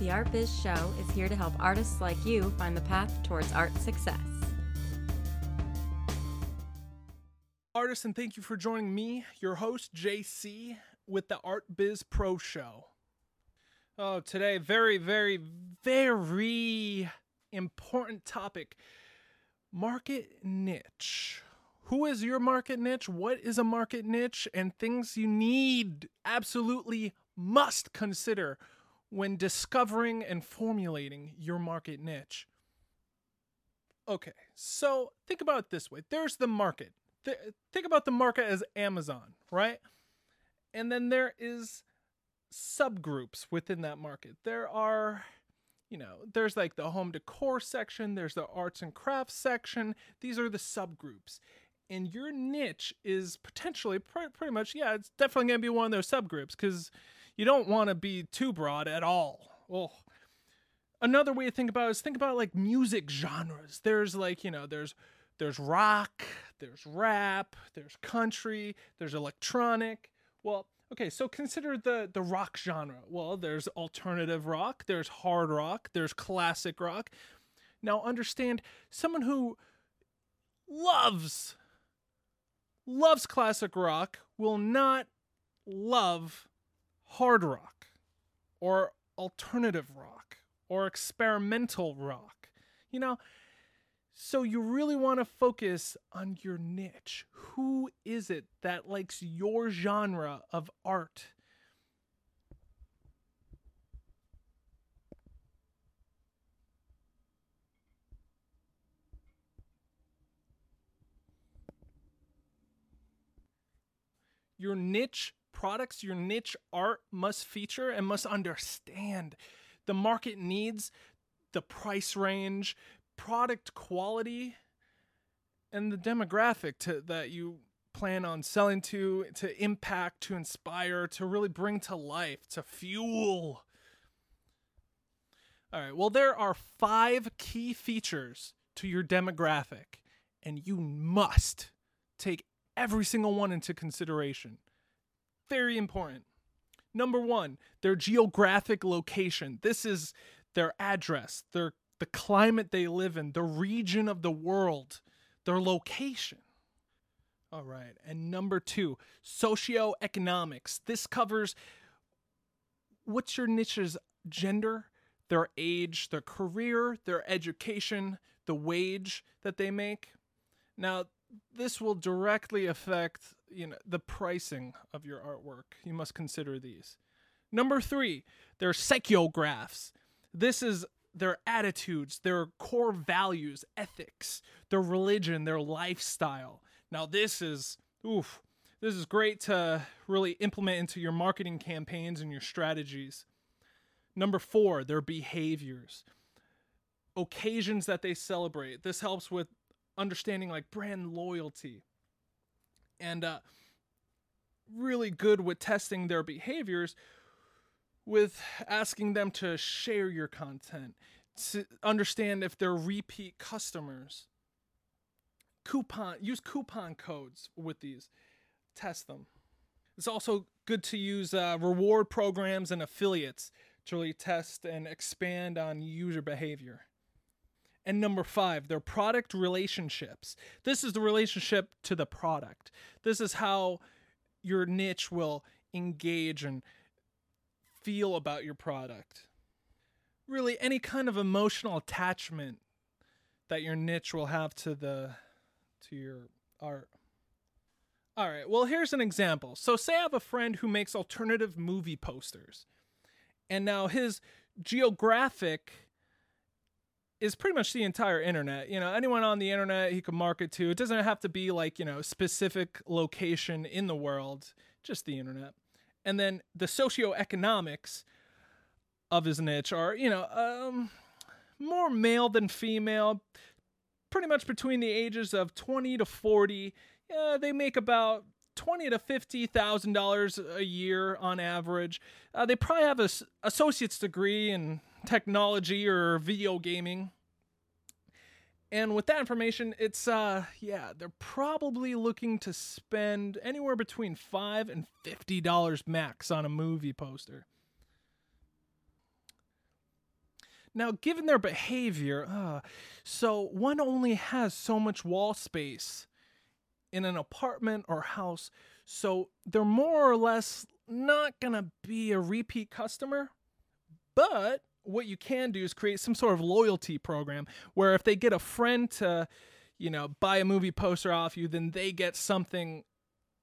The Art Biz Show is here to help artists like you find the path towards art success. Artists, and thank you for joining me, your host, JC, with the Art Biz Pro Show. Oh, today, very, very, very important topic market niche. Who is your market niche? What is a market niche? And things you need, absolutely must consider when discovering and formulating your market niche. Okay, so think about it this way there's the market. Th- think about the market as Amazon, right? And then there is subgroups within that market. There are, you know, there's like the home decor section, there's the arts and crafts section. These are the subgroups. And your niche is potentially pr- pretty much, yeah, it's definitely going to be one of those subgroups because you don't want to be too broad at all. Oh. Another way to think about it is think about like music genres. There's like, you know, there's there's rock, there's rap, there's country, there's electronic. Well, okay, so consider the the rock genre. Well, there's alternative rock, there's hard rock, there's classic rock. Now understand someone who loves loves classic rock will not love hard rock or alternative rock or experimental rock. You know, so you really want to focus on your niche. Who is it that likes your genre of art? Your niche products, your niche art must feature and must understand the market needs, the price range, product quality, and the demographic to, that you plan on selling to, to impact, to inspire, to really bring to life, to fuel. All right, well, there are five key features to your demographic, and you must take every single one into consideration. Very important. Number one, their geographic location. This is their address, their the climate they live in, the region of the world, their location. All right. And number two, socioeconomics. This covers what's your niche's gender, their age, their career, their education, the wage that they make. Now, this will directly affect, you know, the pricing of your artwork. You must consider these. Number 3, their psychographs. This is their attitudes, their core values, ethics, their religion, their lifestyle. Now this is oof, this is great to really implement into your marketing campaigns and your strategies. Number 4, their behaviors. Occasions that they celebrate. This helps with understanding like brand loyalty. And uh really good with testing their behaviors with asking them to share your content, to understand if they're repeat customers. Coupon use coupon codes with these. Test them. It's also good to use uh, reward programs and affiliates to really test and expand on user behavior. And number five, their product relationships. This is the relationship to the product. This is how your niche will engage and feel about your product. Really, any kind of emotional attachment that your niche will have to the to your art. All right, well, here's an example. So, say I have a friend who makes alternative movie posters, and now his geographic is pretty much the entire internet. You know, anyone on the internet he could market to. It doesn't have to be like, you know, specific location in the world, just the internet and then the socioeconomics of his niche are, you know, um, more male than female, pretty much between the ages of 20 to 40. Yeah, they make about twenty to fifty thousand dollars a year on average. Uh, they probably have a associate's degree in technology or video gaming. And with that information, it's uh yeah, they're probably looking to spend anywhere between 5 and 50 dollars max on a movie poster. Now, given their behavior, uh, so one only has so much wall space in an apartment or house, so they're more or less not gonna be a repeat customer. But what you can do is create some sort of loyalty program where if they get a friend to, you know, buy a movie poster off you, then they get something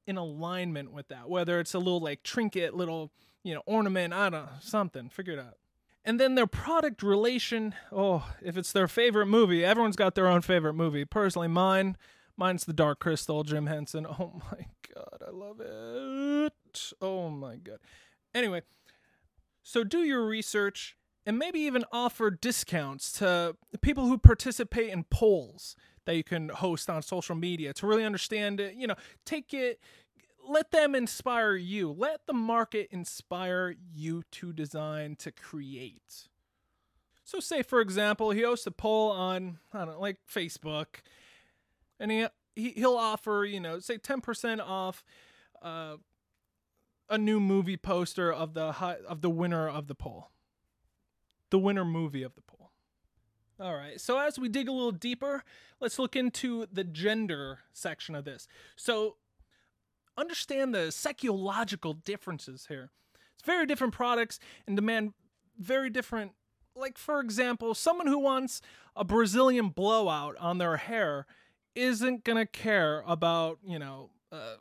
in alignment with that. Whether it's a little like trinket, little, you know, ornament, I don't know, something. Figure it out. And then their product relation, oh, if it's their favorite movie, everyone's got their own favorite movie. Personally, mine, mine's The Dark Crystal, Jim Henson. Oh my god, I love it. Oh my god. Anyway, so do your research and maybe even offer discounts to people who participate in polls that you can host on social media to really understand it. You know, take it, let them inspire you. Let the market inspire you to design, to create. So, say for example, he hosts a poll on, I don't know, like Facebook, and he, he he'll offer, you know, say ten percent off. Uh, a new movie poster of the of the winner of the poll the winner movie of the poll. All right, so as we dig a little deeper, let's look into the gender section of this. So, understand the psychological differences here. It's very different products and demand very different. Like, for example, someone who wants a Brazilian blowout on their hair isn't going to care about, you know, uh,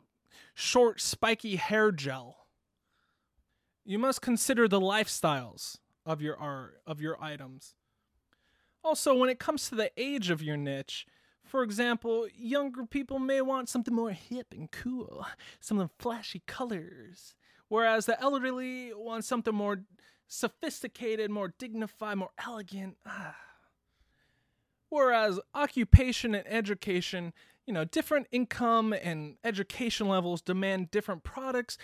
short, spiky hair gel. You must consider the lifestyles of your art, of your items. Also, when it comes to the age of your niche, for example, younger people may want something more hip and cool, some of the flashy colors, whereas the elderly want something more sophisticated, more dignified, more elegant. Whereas occupation and education, you know, different income and education levels demand different products,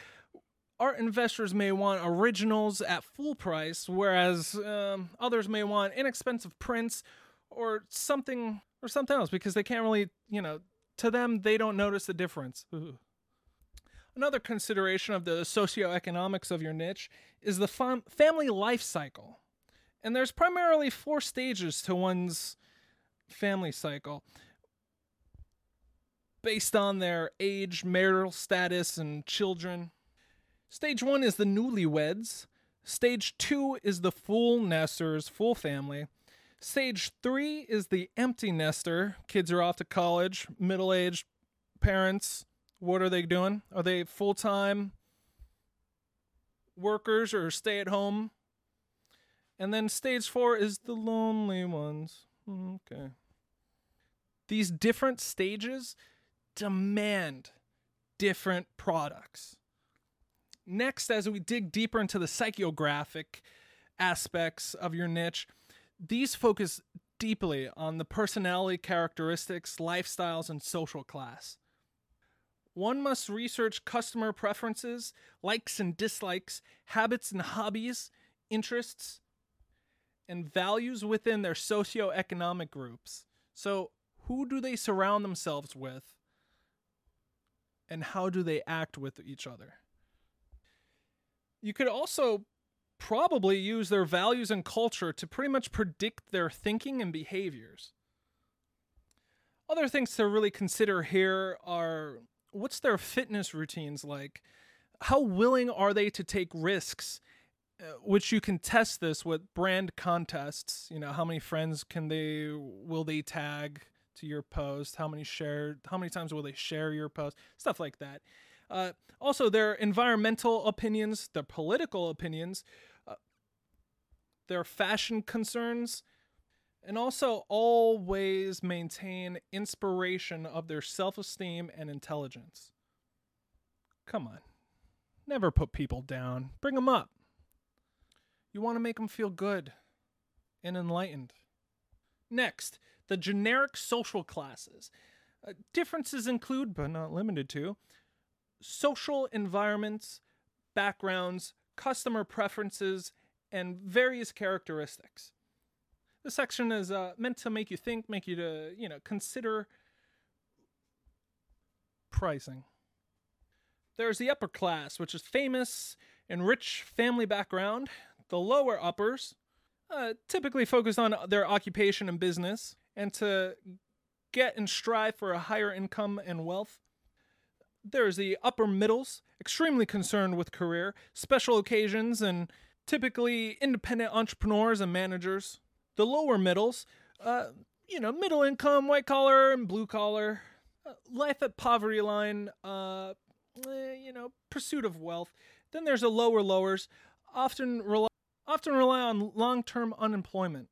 art investors may want originals at full price, whereas um, others may want inexpensive prints or something or something else because they can't really, you know, to them they don't notice the difference. Ooh. Another consideration of the socioeconomics of your niche is the fam- family life cycle. And there's primarily four stages to one's family cycle based on their age, marital status, and children. Stage one is the newlyweds. Stage two is the full nesters, full family. Stage three is the empty nester. Kids are off to college, middle aged parents. What are they doing? Are they full time workers or stay at home? And then stage four is the lonely ones. Okay. These different stages demand different products. Next, as we dig deeper into the psychographic aspects of your niche, these focus deeply on the personality characteristics, lifestyles, and social class. One must research customer preferences, likes and dislikes, habits and hobbies, interests, and values within their socioeconomic groups. So, who do they surround themselves with? And how do they act with each other? You could also probably use their values and culture to pretty much predict their thinking and behaviors. Other things to really consider here are what's their fitness routines like? How willing are they to take risks? Uh, which you can test this with brand contests. You know, how many friends can they will they tag to your post? How many share? How many times will they share your post? Stuff like that. Uh, also, their environmental opinions, their political opinions, uh, their fashion concerns, and also always maintain inspiration of their self esteem and intelligence. Come on. Never put people down. Bring them up. You want to make them feel good and enlightened. Next, the generic social classes. Uh, differences include, but not limited to, social environments, backgrounds, customer preferences, and various characteristics. This section is uh, meant to make you think, make you to you know consider pricing. There's the upper class, which is famous and rich family background. The lower uppers, uh, typically focused on their occupation and business and to get and strive for a higher income and wealth. There's the upper middles, extremely concerned with career, special occasions, and typically independent entrepreneurs and managers. The lower middles, uh, you know, middle income, white collar and blue collar, uh, life at poverty line, uh, eh, you know, pursuit of wealth. Then there's the lower lowers, often rely often rely on long-term unemployment.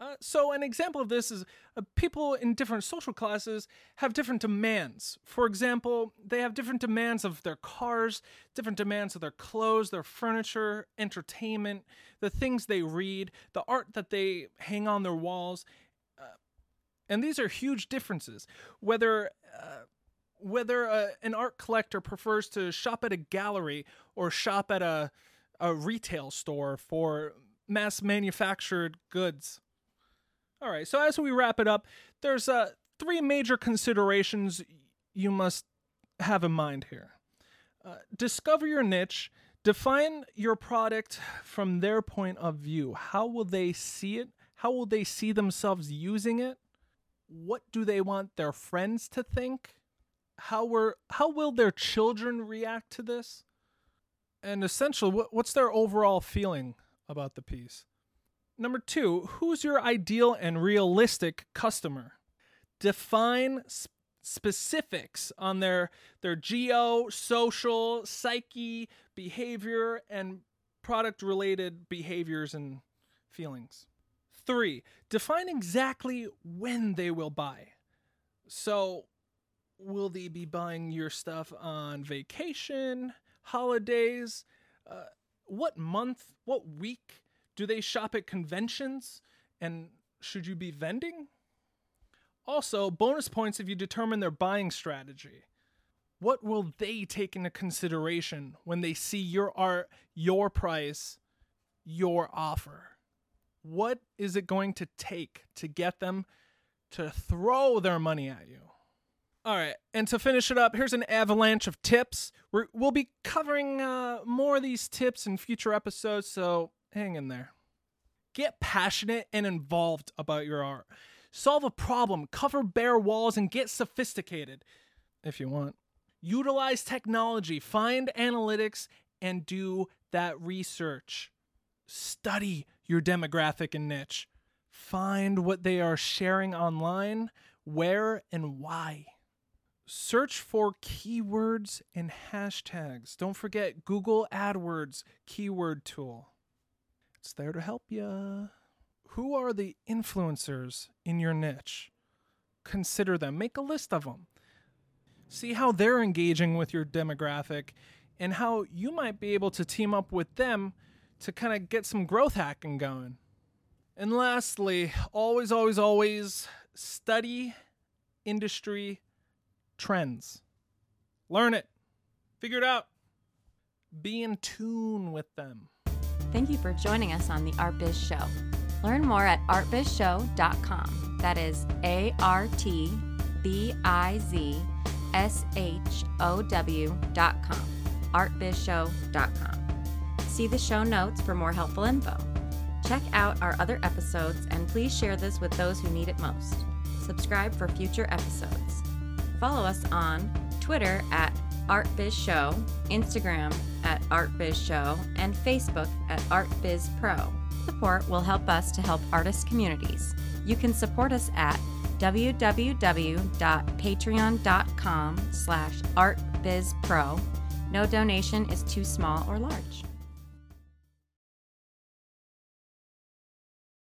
Uh, so an example of this is uh, people in different social classes have different demands. For example, they have different demands of their cars, different demands of their clothes, their furniture, entertainment, the things they read, the art that they hang on their walls. Uh, and these are huge differences. Whether uh, whether uh, an art collector prefers to shop at a gallery or shop at a a retail store for mass manufactured goods. All right, so as we wrap it up, there's uh, three major considerations you must have in mind here. Uh, discover your niche, define your product from their point of view. How will they see it? How will they see themselves using it? What do they want their friends to think? How were how will their children react to this? And essentially, what, what's their overall feeling about the piece? Number two, who's your ideal and realistic customer? Define sp- specifics on their their geo, social, psyche, behavior, and product related behaviors and feelings. Three, define exactly when they will buy. So, will they be buying your stuff on vacation, holidays? Uh, what month, what week? Do they shop at conventions? And should you be vending? Also, bonus points if you determine their buying strategy. What will they take into consideration when they see your art, your price, your offer? What is it going to take to get them to throw their money at you? All right, and to finish it up, here's an avalanche of tips. we will be covering uh, more of these tips in future episodes, so hang in there. Get passionate and involved about your art. Solve a problem, cover bare walls, and get sophisticated if you want. Utilize technology, find analytics, and do that research. Study your demographic and niche. Find what they are sharing online, where, and why. Search for keywords and hashtags. Don't forget Google AdWords keyword tool. It's there to help you. Who are the influencers in your niche? Consider them, make a list of them. See how they're engaging with your demographic and how you might be able to team up with them to kind of get some growth hacking going. And lastly, always, always, always study industry trends. Learn it, figure it out, be in tune with them. Thank you for joining us on the Art Biz Show. Learn more at artbizshow.com. That is A R T B I Z S H O W.com. Artbizshow.com. See the show notes for more helpful info. Check out our other episodes and please share this with those who need it most. Subscribe for future episodes. Follow us on Twitter at ArtBizShow, Instagram at ArtBizShow, and Facebook at ArtBizPro. Support will help us to help artist communities. You can support us at www.patreon.com slash artbizpro. No donation is too small or large.